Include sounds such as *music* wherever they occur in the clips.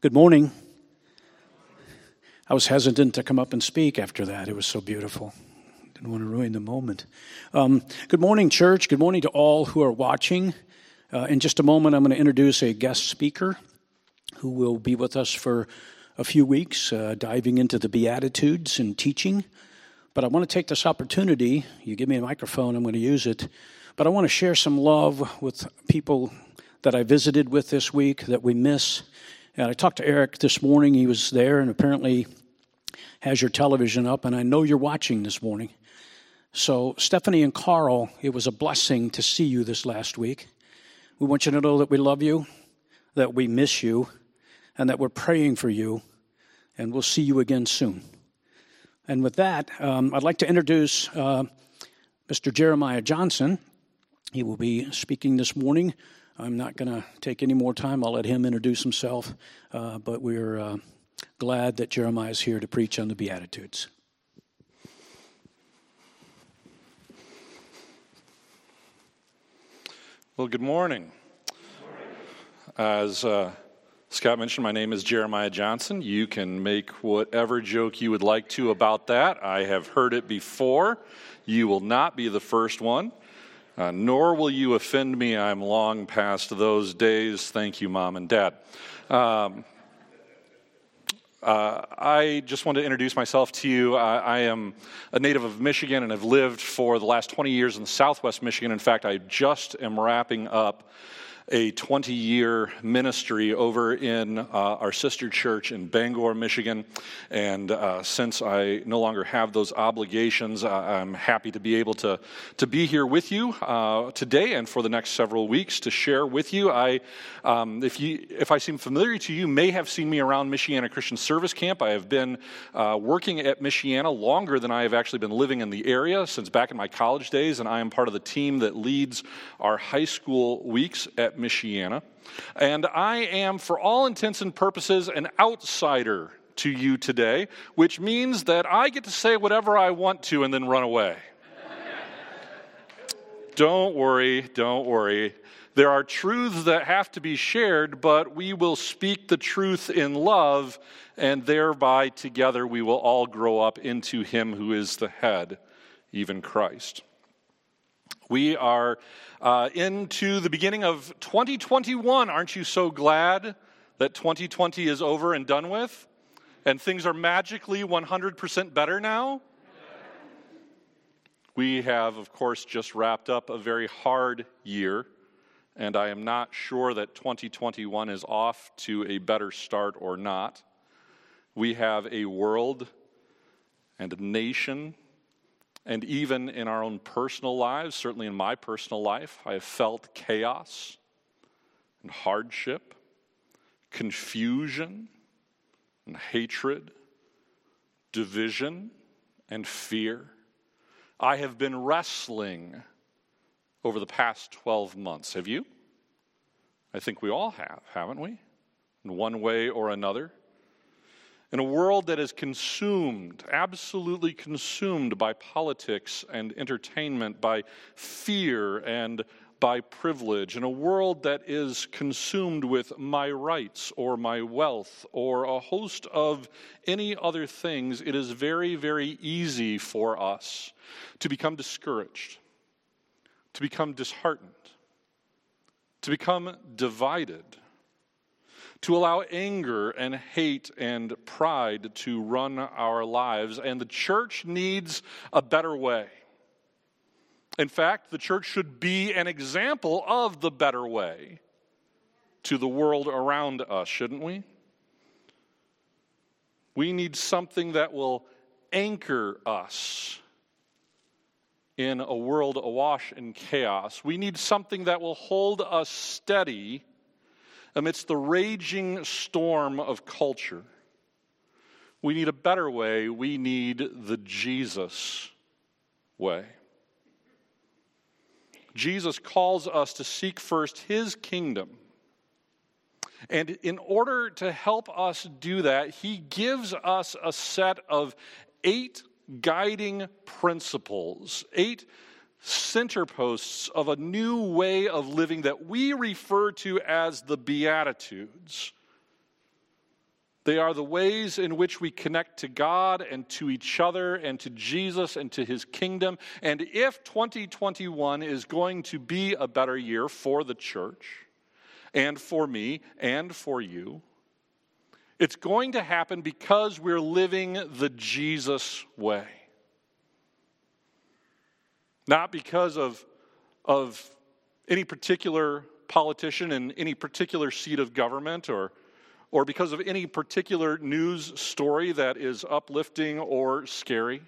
Good morning. I was hesitant to come up and speak after that. It was so beautiful. Didn't want to ruin the moment. Um, good morning, church. Good morning to all who are watching. Uh, in just a moment, I'm going to introduce a guest speaker who will be with us for a few weeks, uh, diving into the Beatitudes and teaching. But I want to take this opportunity. You give me a microphone, I'm going to use it. But I want to share some love with people that I visited with this week that we miss and I talked to Eric this morning. He was there and apparently has your television up, and I know you're watching this morning. So, Stephanie and Carl, it was a blessing to see you this last week. We want you to know that we love you, that we miss you, and that we're praying for you, and we'll see you again soon. And with that, um, I'd like to introduce uh, Mr. Jeremiah Johnson. He will be speaking this morning I'm not going to take any more time. I'll let him introduce himself. Uh, but we're uh, glad that Jeremiah is here to preach on the Beatitudes. Well, good morning. As uh, Scott mentioned, my name is Jeremiah Johnson. You can make whatever joke you would like to about that. I have heard it before. You will not be the first one. Uh, nor will you offend me. I'm long past those days. Thank you, mom and dad. Um, uh, I just want to introduce myself to you. I, I, am a native of Michigan and have lived for the last 20 years in southwest Michigan. In fact, I just am wrapping up a 20 year ministry over in uh, our sister church in Bangor, Michigan. And uh, since I no longer have those obligations, I'm happy to be able to, to be here with you uh, today and for the next several weeks to share with you. I, um, if, you if I seem familiar to you, may have seen me around Michiana Christian Service Camp. I have been uh, working at Michiana longer than I have actually been living in the area since back in my college days, and I am part of the team that leads our high school weeks at Michiana. And I am, for all intents and purposes, an outsider to you today, which means that I get to say whatever I want to and then run away. don't worry, don't worry. There are truths that have to be shared, but we will speak the truth in love, and thereby together we will all grow up into Him who is the head, even Christ. We are uh, into the beginning of 2021. Aren't you so glad that 2020 is over and done with? And things are magically 100% better now? We have, of course, just wrapped up a very hard year, and I am not sure that 2021 is off to a better start or not. We have a world and a nation and even in our own personal lives, certainly in my personal life, I have felt chaos and hardship, confusion and hatred, division and fear. I have been wrestling over the past 12 months. Have you? I think we all have, haven't we? In one way or another. In a world that is consumed, absolutely consumed by politics and entertainment, by fear and by privilege, in a world that is consumed with my rights or my wealth or a host of any other things, it is very, very easy for us to become discouraged, to become disheartened, to become divided to allow anger and hate and pride to run our lives. And the church needs a better way. In fact, the church should be an example of the better way to the world around us, shouldn't we? We need something that will anchor us in a world awash in chaos. We need something that will hold us steady amidst the raging storm of culture. We need a better way. We need the Jesus way. Jesus calls us to seek first his kingdom. And in order to help us do that, he gives us a set of eight guiding principles, eight center posts of a new way of living that we refer to as the Beatitudes. They are the ways in which we connect to God and to each other and to Jesus and to his kingdom. And if 2021 is going to be a better year for the church and for me and for you, it's going to happen because we're living the Jesus way. Not because of, of any particular politician in any particular seat of government or, or because of any particular news story that is uplifting or scary.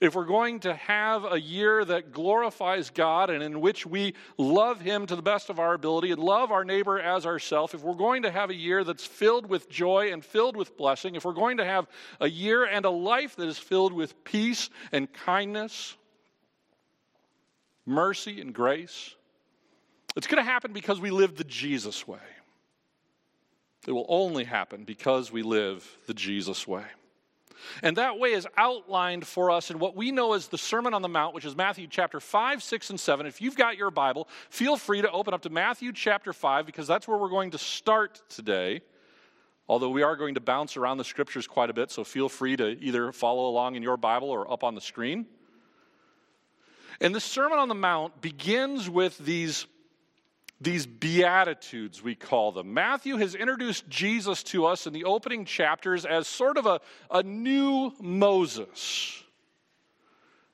If we're going to have a year that glorifies God and in which we love Him to the best of our ability and love our neighbor as ourselves, if we're going to have a year that's filled with joy and filled with blessing, if we're going to have a year and a life that is filled with peace and kindness, mercy and grace, it's going to happen because we live the Jesus way. It will only happen because we live the Jesus way. And that way is outlined for us in what we know as the Sermon on the Mount, which is Matthew chapter 5, 6, and 7. If you've got your Bible, feel free to open up to Matthew chapter 5 because that's where we're going to start today. Although we are going to bounce around the scriptures quite a bit, so feel free to either follow along in your Bible or up on the screen. And the Sermon on the Mount begins with these these Beatitudes, we call them. Matthew has introduced Jesus to us in the opening chapters as sort of a, a new Moses,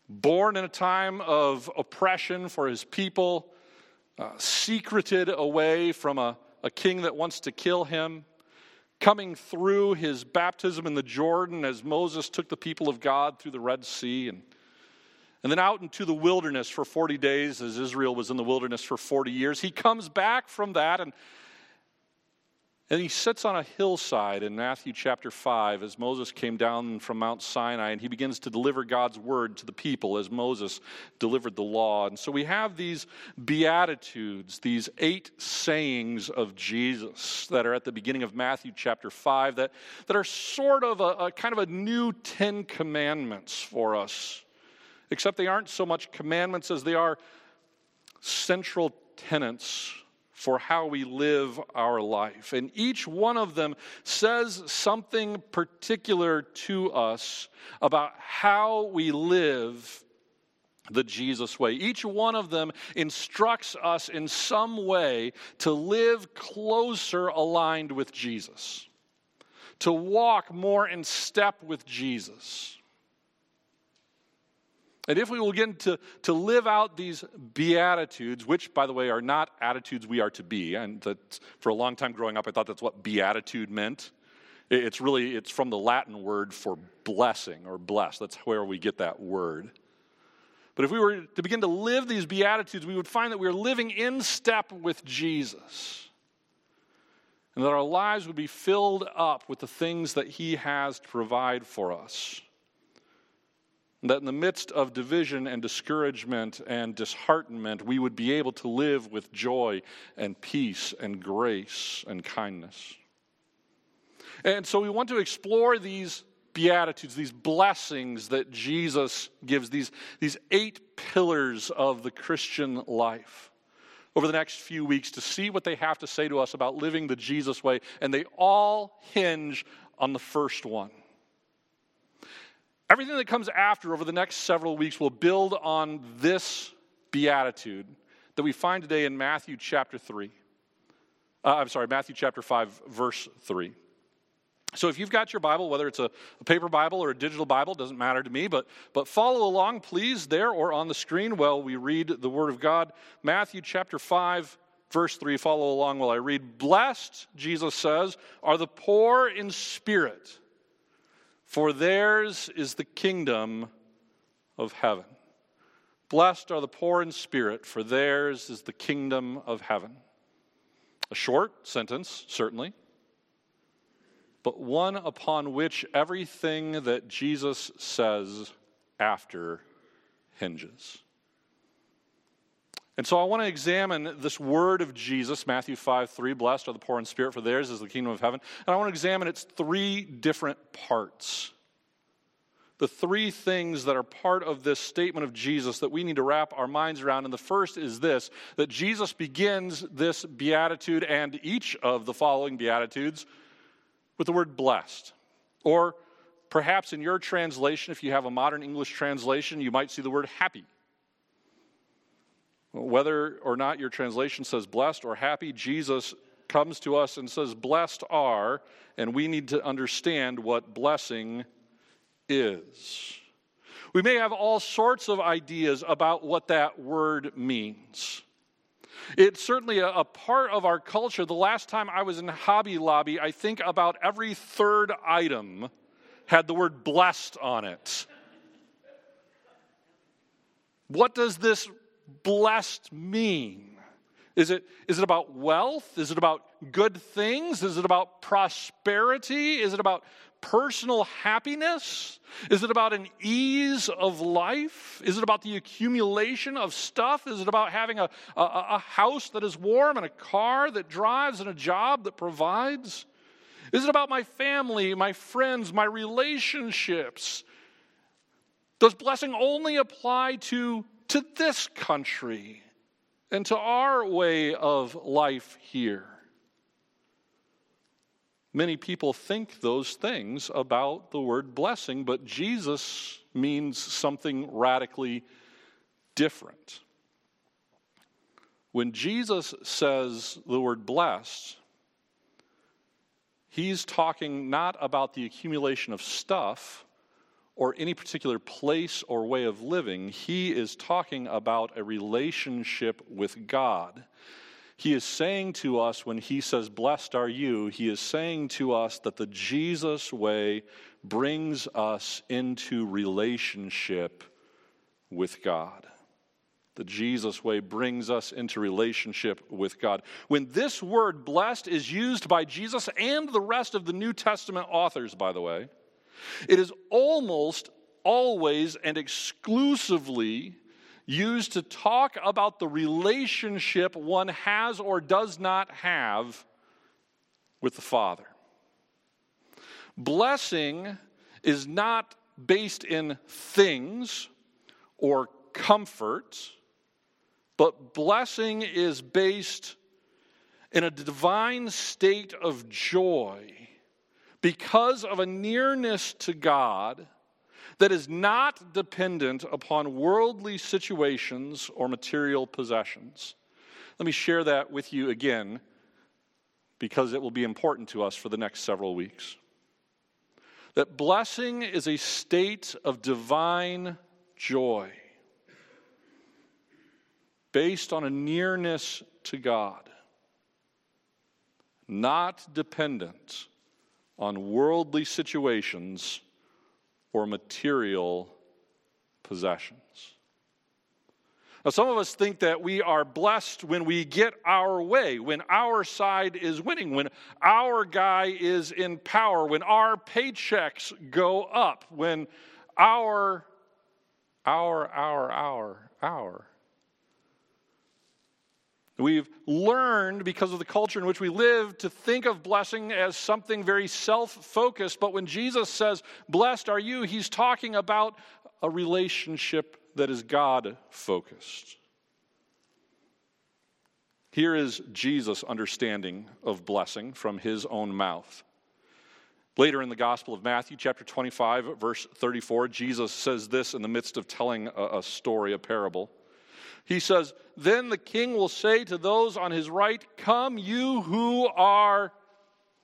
born in a time of oppression for his people, uh, secreted away from a, a king that wants to kill him, coming through his baptism in the Jordan as Moses took the people of God through the Red Sea and and then out into the wilderness for 40 days, as Israel was in the wilderness for 40 years. He comes back from that and, and he sits on a hillside in Matthew chapter 5 as Moses came down from Mount Sinai and he begins to deliver God's word to the people as Moses delivered the law. And so we have these beatitudes, these eight sayings of Jesus that are at the beginning of Matthew chapter 5 that, that are sort of a, a kind of a new Ten Commandments for us except they aren't so much commandments as they are central tenets for how we live our life. And each one of them says something particular to us about how we live the Jesus way. Each one of them instructs us in some way to live closer aligned with Jesus, to walk more in step with Jesus. And if we will begin to, to live out these beatitudes, which, by the way, are not attitudes we are to be, and that for a long time growing up, I thought that's what beatitude meant. It's really, it's from the Latin word for blessing or bless. That's where we get that word. But if we were to begin to live these beatitudes, we would find that we are living in step with Jesus. And that our lives would be filled up with the things that he has to provide for us that in the midst of division and discouragement and disheartenment, we would be able to live with joy and peace and grace and kindness. And so we want to explore these beatitudes, these blessings that Jesus gives, these, these eight pillars of the Christian life over the next few weeks to see what they have to say to us about living the Jesus way. And they all hinge on the first one Everything that comes after over the next several weeks will build on this beatitude that we find today in Matthew chapter 3. Uh, I'm sorry, Matthew chapter 5, verse 3. So if you've got your Bible, whether it's a, a, paper Bible or a digital Bible, doesn't matter to me, but, but follow along, please, there or on the screen while we read the Word of God. Matthew chapter 5, verse 3. Follow along while I read. Blessed, Jesus says, are the poor in spirit for theirs is the kingdom of heaven. Blessed are the poor in spirit, for theirs is the kingdom of heaven. A short sentence, certainly, but one upon which everything that Jesus says after hinges. And so I want to examine this word of Jesus, Matthew 5 3, blessed are the poor in spirit, for theirs is the kingdom of heaven. And I want to examine its three different parts. The three things that are part of this statement of Jesus that we need to wrap our minds around. And the first is this that Jesus begins this beatitude and each of the following beatitudes with the word blessed. Or perhaps in your translation, if you have a modern English translation, you might see the word happy. Whether or not your translation says blessed or happy, Jesus comes to us and says, Blessed are, and we need to understand what blessing is. We may have all sorts of ideas about what that word means. It's certainly a, a, part of our culture. The last time I was in Hobby Lobby, I think about every third item had the word blessed on it. What does this blessed mean? Is it, is it about wealth? Is it about good things? Is it about prosperity? Is it about personal happiness? Is it about an ease of life? Is it about the accumulation of stuff? Is it about having a, a, a, house that is warm and a car that drives and a job that provides? Is it about my family, my friends, my relationships? Does blessing only apply to, to this country and to our way of life here? Many people think those things about the word blessing, but Jesus means something radically different. When Jesus says the word blessed, he's talking not about the accumulation of stuff or any particular place or way of living. He is talking about a relationship with God. He is saying to us when he says, Blessed are you, he is saying to us that the Jesus way brings us into relationship with God. The Jesus way brings us into relationship with God. When this word blessed is used by Jesus and the rest of the New Testament authors, by the way, it is almost always and exclusively used to talk about the relationship one has or does not have with the Father. Blessing is not based in things or comfort, but blessing is based in a divine state of joy because of a nearness to God that is not dependent upon worldly situations or material possessions. Let me share that with you again because it will be important to us for the next several weeks. That blessing is a state of divine joy based on a nearness to God, not dependent on worldly situations or material possessions. Now, some of us think that we are blessed when we get our way, when our side is winning, when our guy is in power, when our paychecks go up, when our, our, our, our, our We've learned, because of the culture in which we live, to think of blessing as something very self focused. But when Jesus says, Blessed are you, he's talking about a relationship that is God focused. Here is Jesus' understanding of blessing from his own mouth. Later in the Gospel of Matthew, chapter 25, verse 34, Jesus says this in the midst of telling a, a story, a parable. He says, Then the king will say to those on his right, Come, you who are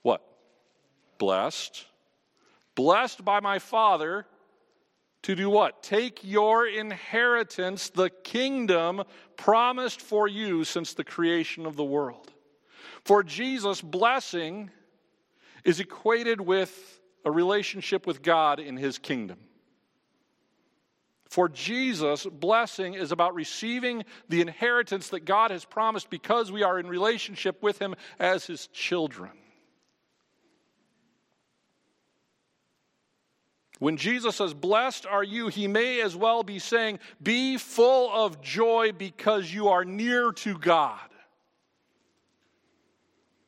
what? Blessed. Blessed by my Father to do what? Take your inheritance, the kingdom promised for you since the creation of the world. For Jesus, blessing is equated with a relationship with God in his kingdom. For Jesus, blessing is about receiving the inheritance that God has promised because we are in relationship with Him as His children. When Jesus says, Blessed are you, he may as well be saying, Be full of joy because you are near to God.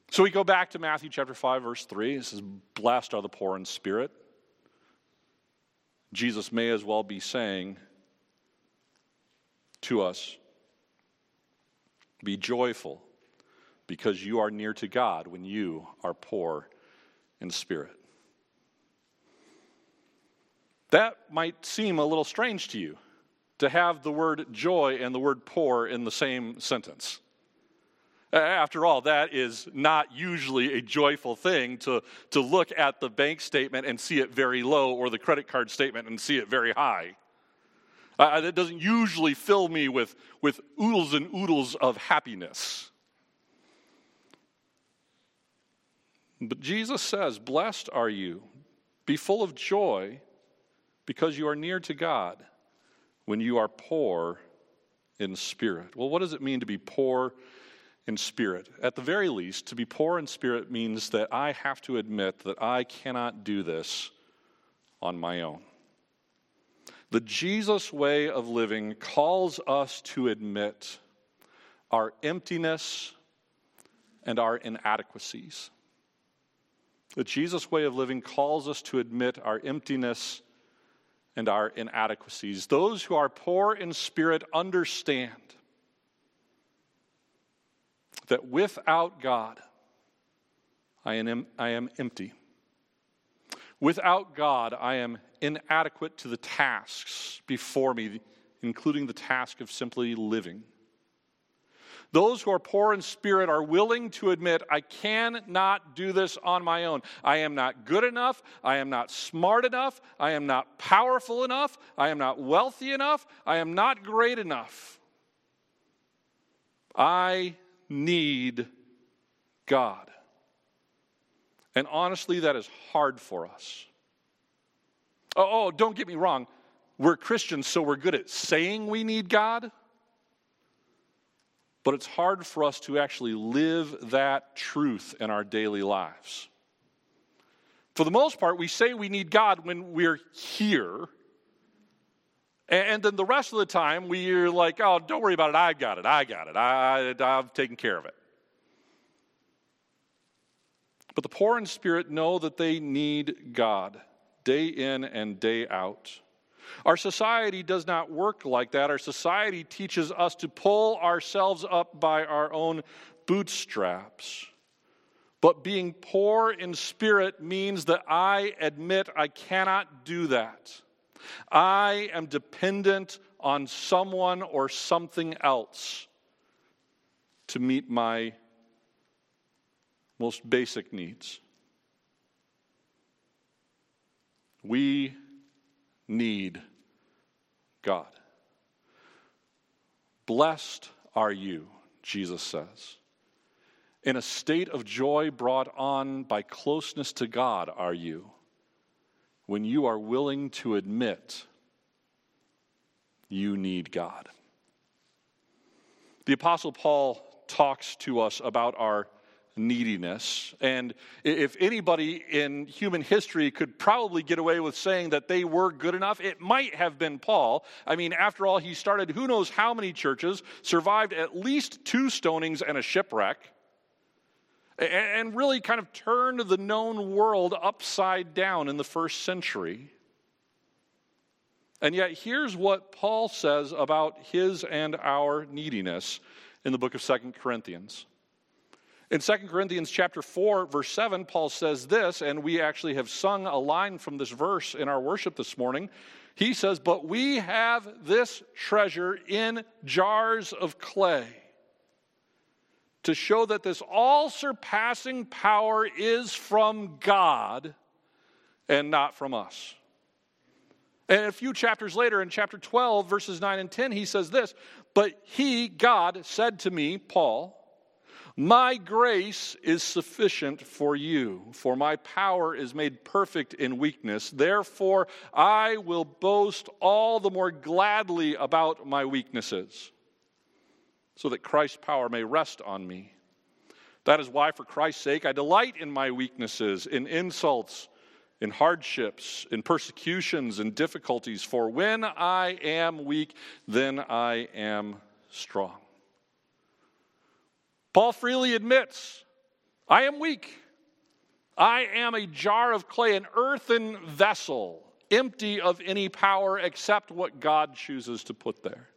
So we go back to Matthew chapter 5, verse 3. It says, Blessed are the poor in spirit. Jesus may as well be saying to us Be joyful because you are near to God when you are poor in spirit. That might seem a little strange to you to have the word joy and the word poor in the same sentence. After all, that is not usually a joyful thing to, to look at the bank statement and see it very low or the credit card statement and see it very high. Uh, that doesn't usually fill me with, with oodles and oodles of happiness. But Jesus says, Blessed are you, be full of joy, because you are near to God when you are poor in spirit. Well, what does it mean to be poor in spirit? At the very least, to be poor in spirit means that I have to admit that I cannot do this on my own. The Jesus way of living calls us to admit our emptiness and our inadequacies. The Jesus way of living calls us to admit our emptiness and our inadequacies. Those who are poor in spirit understand that without God, I am, I am empty. Without God, I am inadequate to the tasks before me, including the task of simply living. Those who are poor in spirit are willing to admit, I cannot do this on my own. I am not good enough. I am not smart enough. I am not powerful enough. I am not wealthy enough. I am not great enough. I need God. And honestly, that is hard for us. Oh, oh, don't get me wrong. We're Christians, so we're good at saying we need God but it's hard for us to actually live that truth in our daily lives. For the most part, we say we need God when we're here. And then the rest of the time, we're like, oh, don't worry about it. I got it. I got it. I, I've taken care of it. But the poor in spirit know that they need God day in and day out. Our society does not work like that. Our society teaches us to pull ourselves up by our own bootstraps. But being poor in spirit means that I admit I cannot do that. I am dependent on someone or something else to meet my most basic needs. We need God. Blessed are you, Jesus says. In a state of joy brought on by closeness to God are you, when you are willing to admit you need God. The Apostle Paul talks to us about our neediness. And if anybody in human history could probably get away with saying that they were good enough, it might have been Paul. I mean, after all, he started who knows how many churches, survived at least two stonings and a shipwreck, and really kind of turned the known world upside down in the first century. And yet, here's what Paul says about his and our neediness in the book of Second Corinthians. In 2 Corinthians chapter 4 verse 7 Paul says this and we actually have sung a line from this verse in our worship this morning. He says, "But we have this treasure in jars of clay to show that this all surpassing power is from God and not from us." And a few chapters later, in chapter 12, verses 9 and 10, he says this But he, God, said to me, Paul, my grace is sufficient for you, for my power is made perfect in weakness. Therefore, I will boast all the more gladly about my weaknesses, so that Christ's power may rest on me. That is why, for Christ's sake, I delight in my weaknesses, in insults, in hardships, in persecutions, in difficulties. For when I am weak, then I am strong. Paul freely admits, I am weak. I am a jar of clay, an earthen vessel, empty of any power except what God chooses to put there.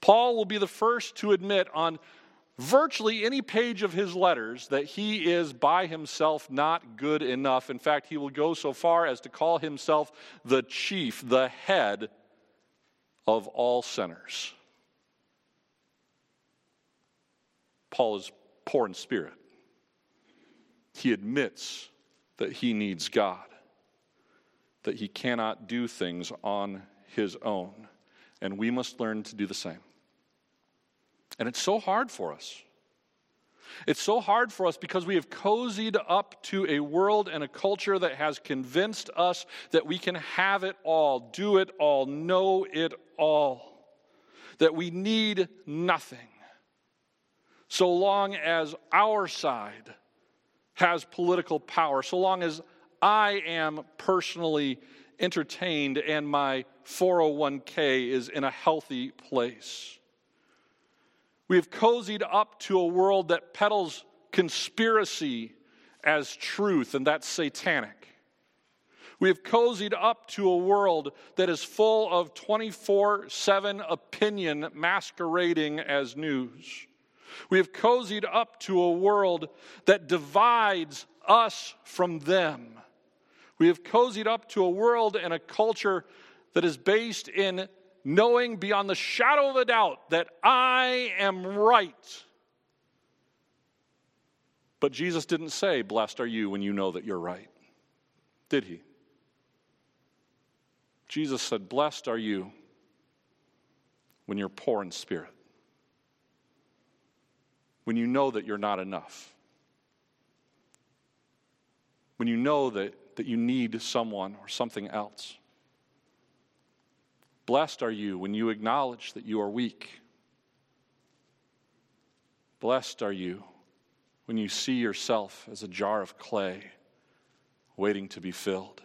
Paul will be the first to admit on virtually any page of his letters that he is by himself not good enough. In fact, he will go so far as to call himself the chief, the head of all sinners. Paul is poor in spirit. He admits that he needs God, that he cannot do things on his own, and we must learn to do the same. And it's so hard for us. It's so hard for us because we have cozied up to a world and a culture that has convinced us that we can have it all, do it all, know it all, that we need nothing so long as our side has political power, so long as I am personally entertained and my 401k is in a healthy place. We have cozied up to a world that peddles conspiracy as truth, and that's satanic. We have cozied up to a world that is full of 24 7 opinion masquerading as news. We have cozied up to a world that divides us from them. We have cozied up to a world and a culture that is based in knowing beyond the shadow of a doubt that I am right. But Jesus didn't say, Blessed are you when you know that you're right. Did he? Jesus said, Blessed are you when you're poor in spirit, when you know that you're not enough, when you know that, that you need someone or something else. Blessed are you when you acknowledge that you are weak. Blessed are you when you see yourself as a jar of clay waiting to be filled.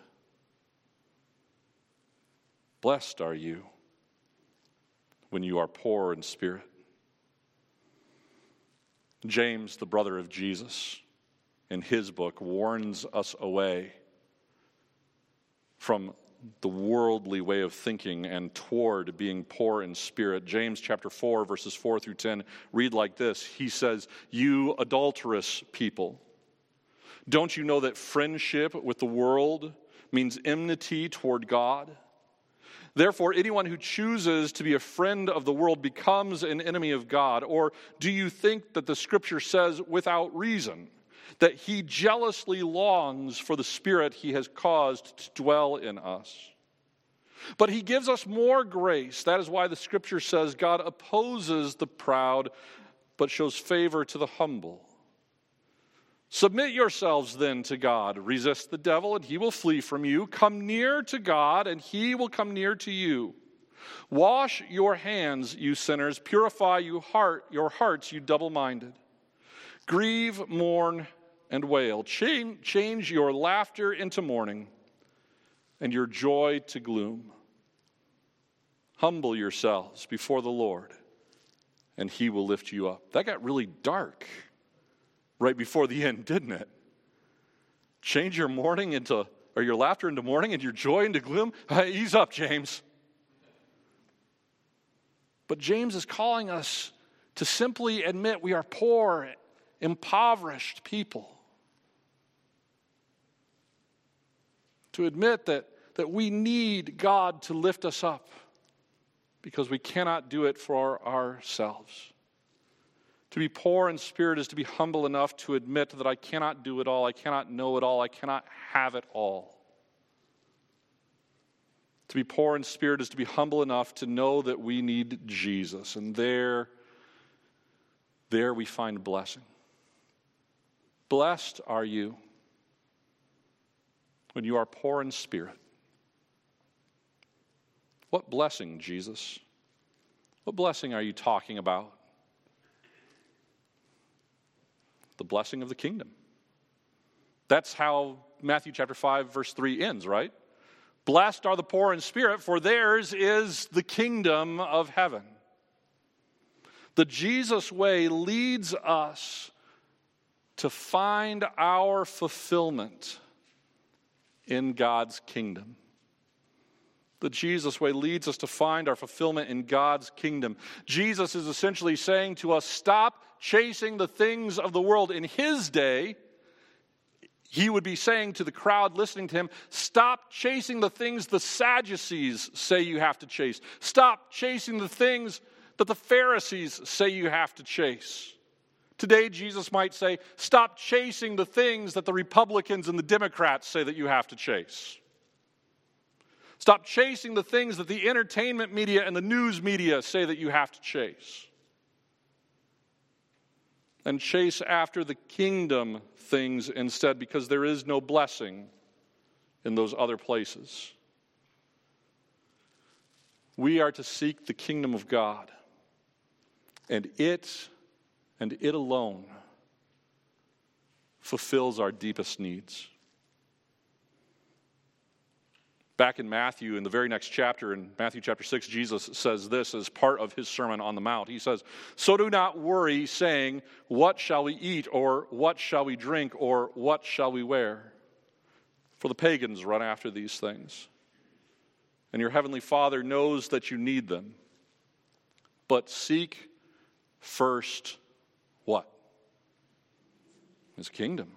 Blessed are you when you are poor in spirit. James, the brother of Jesus, in his book, warns us away from the worldly way of thinking and toward being poor in spirit. James chapter 4 verses 4 through 10 read like this. He says, "You adulterous people, don't you know that friendship with the world means enmity toward God? Therefore, anyone who chooses to be a friend of the world becomes an enemy of God. Or do you think that the scripture says without reason? That he jealously longs for the Spirit he has caused to dwell in us. But he gives us more grace. That is why the scripture says God opposes the proud, but shows favor to the humble. Submit yourselves then to God. Resist the devil, and he will flee from you. Come near to God, and he will come near to you. Wash your hands, you sinners. Purify you heart, your hearts, you double minded. Grieve, mourn, and wail. Change, change your laughter into mourning and your joy to gloom. Humble yourselves before the Lord, and he will lift you up. That got really dark right before the *laughs* end, didn't it? Change your mourning into, or your laughter into mourning and your joy into gloom. Ease up, James. But James is calling us to simply admit we are poor, impoverished people. To admit that, that we need God to lift us up because we cannot do it for ourselves. To be poor in spirit is to be humble enough to admit that I cannot do it all, I cannot know it all, I cannot have it all. To be poor in spirit is to be humble enough to know that we need Jesus. And there, there we find blessing. Blessed are you when you are poor in spirit. What blessing, Jesus? What blessing are you talking about? The blessing of the kingdom. That's how Matthew chapter 5 verse 3 ends, right? Blessed are the poor in spirit, for theirs is the kingdom of heaven. The Jesus way leads us to find our fulfillment in God's kingdom. The Jesus way leads us to find our fulfillment in God's kingdom. Jesus is essentially saying to us stop chasing the things of the world. In his day, he would be saying to the crowd listening to him, Stop chasing the things the Sadducees say you have to chase. Stop chasing the things that the Pharisees say you have to chase. Today, Jesus might say, Stop chasing the things that the Republicans and the Democrats say that you have to chase. Stop chasing the things that the entertainment media and the news media say that you have to chase. And chase after the kingdom things instead because there is no blessing in those other places. We are to seek the kingdom of God, and it and it alone fulfills our deepest needs. Back in Matthew, in the very next chapter, in Matthew chapter 6, Jesus says this as part of his Sermon on the Mount. He says, So do not worry, saying, What shall we eat, or what shall we drink, or what shall we wear? For the pagans run after these things. And your heavenly Father knows that you need them. But seek first what? His kingdom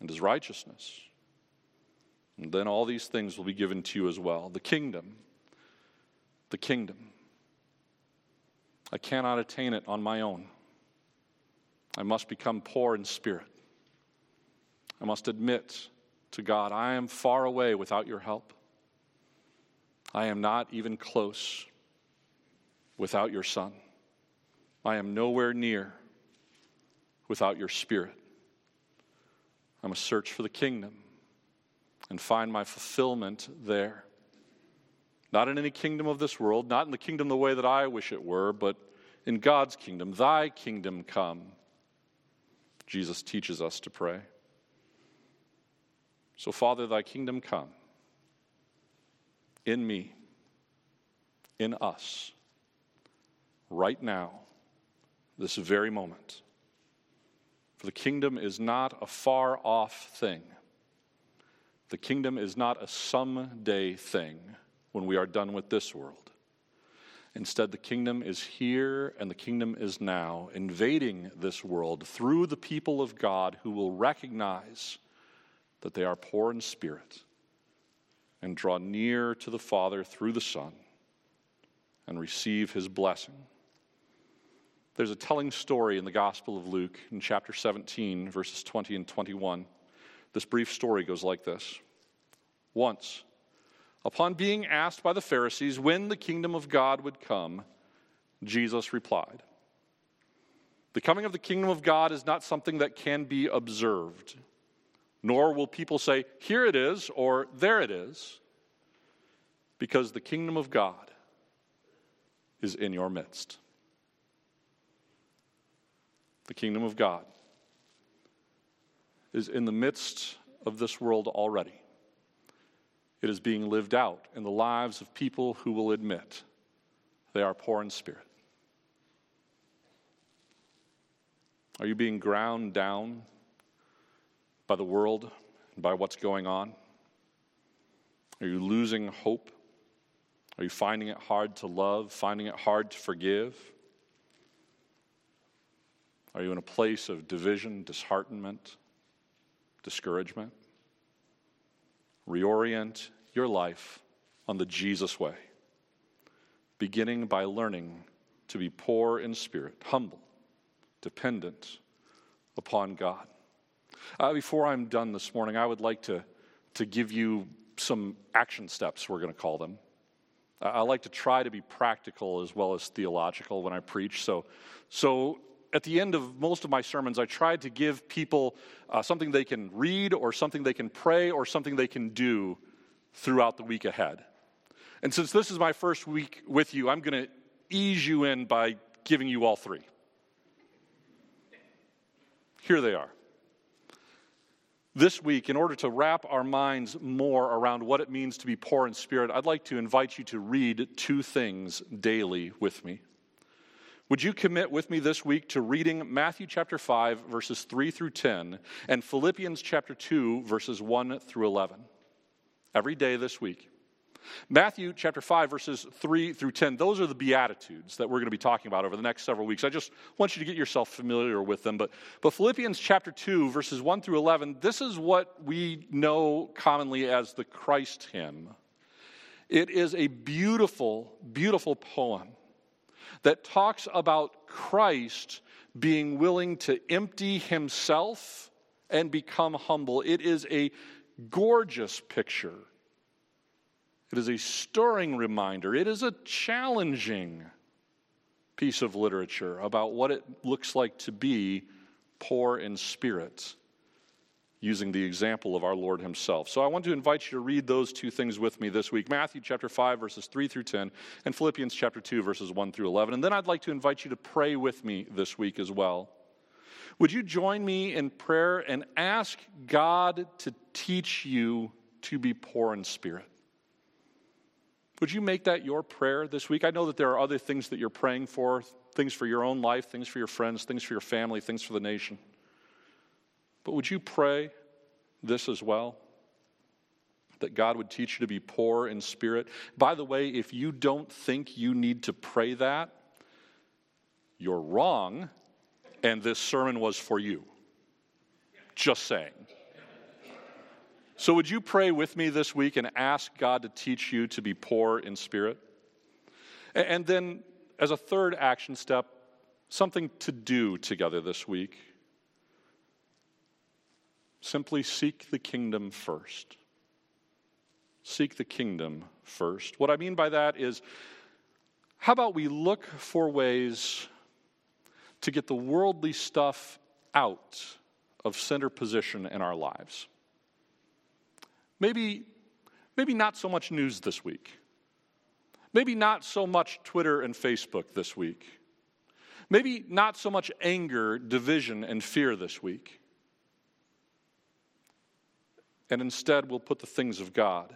and his righteousness and then all these things will be given to you as well. The kingdom. The kingdom. I cannot attain it on my own. I must become poor in spirit. I must admit to God, I am far away without your help. I am not even close without your Son. I am nowhere near without your Spirit. I must search for the kingdom and find my fulfillment there. Not in any kingdom of this world, not in the kingdom the way that I wish it were, but in God's kingdom. Thy kingdom come. Jesus teaches us to pray. So, Father, thy kingdom come in me, in us, right now, this very moment. For the kingdom is not a far off thing. The kingdom is not a someday thing when we are done with this world. Instead, the kingdom is here and the kingdom is now, invading this world through the people of God who will recognize that they are poor in spirit and draw near to the Father through the Son and receive his blessing. There's a telling story in the Gospel of Luke in chapter 17, verses 20 and 21. This brief story goes like this Once, upon being asked by the Pharisees when the kingdom of God would come, Jesus replied, The coming of the kingdom of God is not something that can be observed, nor will people say, Here it is, or There it is, because the kingdom of God is in your midst. The kingdom of God is in the midst of this world already. It is being lived out in the lives of people who will admit they are poor in spirit. Are you being ground down by the world and by what's going on? Are you losing hope? Are you finding it hard to love, finding it hard to forgive? Are you in a place of division, disheartenment? discouragement. Reorient your life on the Jesus way, beginning by learning to be poor in spirit, humble, dependent upon God. Uh, before I'm done this morning, I would like to, to give you some action steps, we're going to call them. I like to try to be practical as well as theological when I preach. So, so at the end of most of my sermons, I tried to give people uh, something they can read or something they can pray or something they can do throughout the week ahead. And since this is my first week with you, I'm going to ease you in by giving you all three. Here they are. This week, in order to wrap our minds more around what it means to be poor in spirit, I'd like to invite you to read two things daily with me. Would you commit with me this week to reading Matthew chapter 5, verses 3 through 10, and Philippians chapter 2, verses 1 through 11? Every day this week. Matthew chapter 5, verses 3 through 10, those are the Beatitudes that we're going to be talking about over the next several weeks. I just want you to get yourself familiar with them. But, but Philippians chapter 2, verses 1 through 11, this is what we know commonly as the Christ hymn. It is a beautiful, beautiful poem that talks about Christ being willing to empty himself and become humble. It is a gorgeous picture it is a stirring reminder. It is a challenging piece of literature about what it looks like to be poor in spirit, using the example of our Lord Himself. So I want to invite you to read those two things with me this week Matthew chapter 5, verses 3 through 10, and Philippians chapter 2, verses 1 through 11. And then I'd like to invite you to pray with me this week as well. Would you join me in prayer and ask God to teach you to be poor in spirit? Would you make that your prayer this week? I know that there are other things that you're praying for things for your own life, things for your friends, things for your family, things for the nation. But would you pray this as well? That God would teach you to be poor in spirit. By the way, if you don't think you need to pray that, you're wrong, and this sermon was for you. Just saying. So, would you pray with me this week and ask God to teach you to be poor in spirit? And then, as a third action step, something to do together this week. Simply seek the kingdom first. Seek the kingdom first. What I mean by that is, how about we look for ways to get the worldly stuff out of center position in our lives? Maybe, maybe not so much news this week. Maybe not so much Twitter and Facebook this week. Maybe not so much anger, division, and fear this week. And instead, we'll put the things of God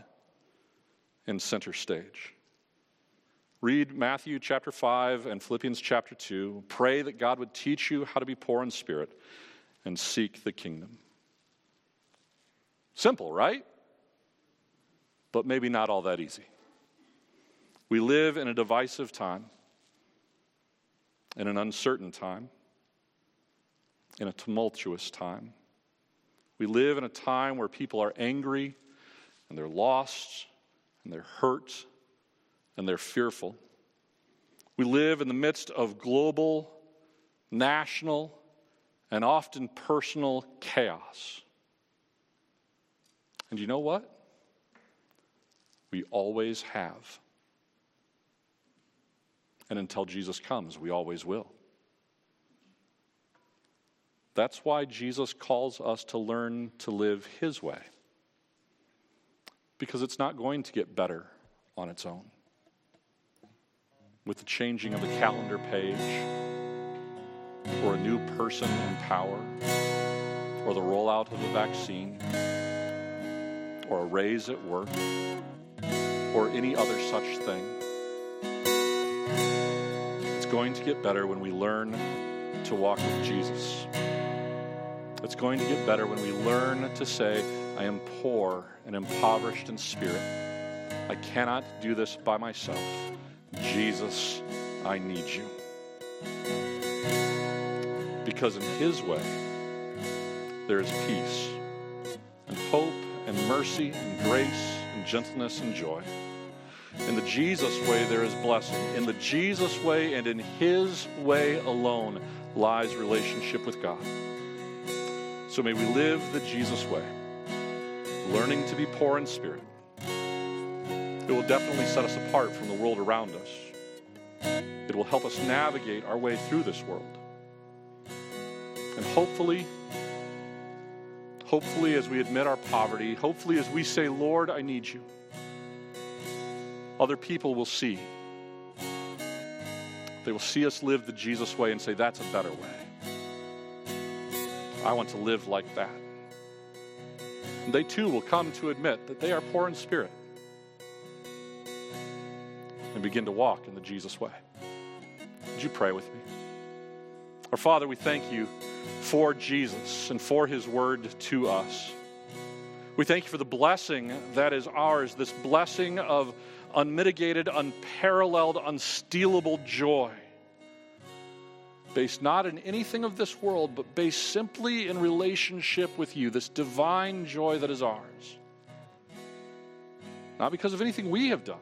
in center stage. Read Matthew chapter 5 and Philippians chapter 2. Pray that God would teach you how to be poor in spirit and seek the kingdom. Simple, right? but maybe not all that easy. We live in a divisive time, in an uncertain time, in a tumultuous time. We live in a time where people are angry and they're lost and they're hurt and they're fearful. We live in the midst of global, national, and often personal chaos. And you know what? We always have. And until Jesus comes, we always will. That's why Jesus calls us to learn to live His way. Because it's not going to get better on its own. With the changing of the calendar page, or a new person in power, or the rollout of a vaccine, or a raise at work, or any other such thing. It's going to get better when we learn to walk with Jesus. It's going to get better when we learn to say, I am poor and impoverished in spirit. I cannot do this by myself. Jesus, I need you. Because in His way, there is peace and hope and mercy and grace and gentleness and joy. In the Jesus way, there is blessing. In the Jesus way and in His way alone lies relationship with God. So may we live the Jesus way, learning to be poor in spirit. It will definitely set us apart from the world around us. It will help us navigate our way through this world. And hopefully, hopefully, as we admit our poverty, hopefully, as we say, Lord, I need you other people will see. They will see us live the Jesus way and say, that's a better way. I want to live like that. And they too will come to admit that they are poor in spirit and begin to walk in the Jesus way. Would you pray with me? Our Father, we thank you for Jesus and for his word to us. We thank you for the blessing that is ours, this blessing of unmitigated, unparalleled, unstealable joy, based not in anything of this world, but based simply in relationship with you, this divine joy that is ours. Not because of anything we have done,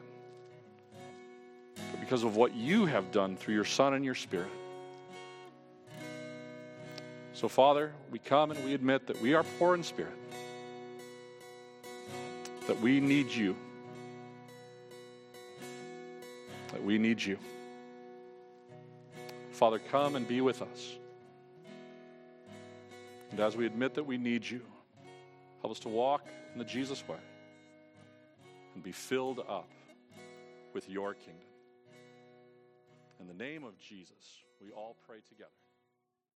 but because of what you have done through your Son and your Spirit. So, Father, we come and we admit that we are poor in spirit, that we need you, that we need you. Father, come and be with us. And as we admit that we need you, help us to walk in the Jesus way and be filled up with your kingdom. In the name of Jesus, we all pray together.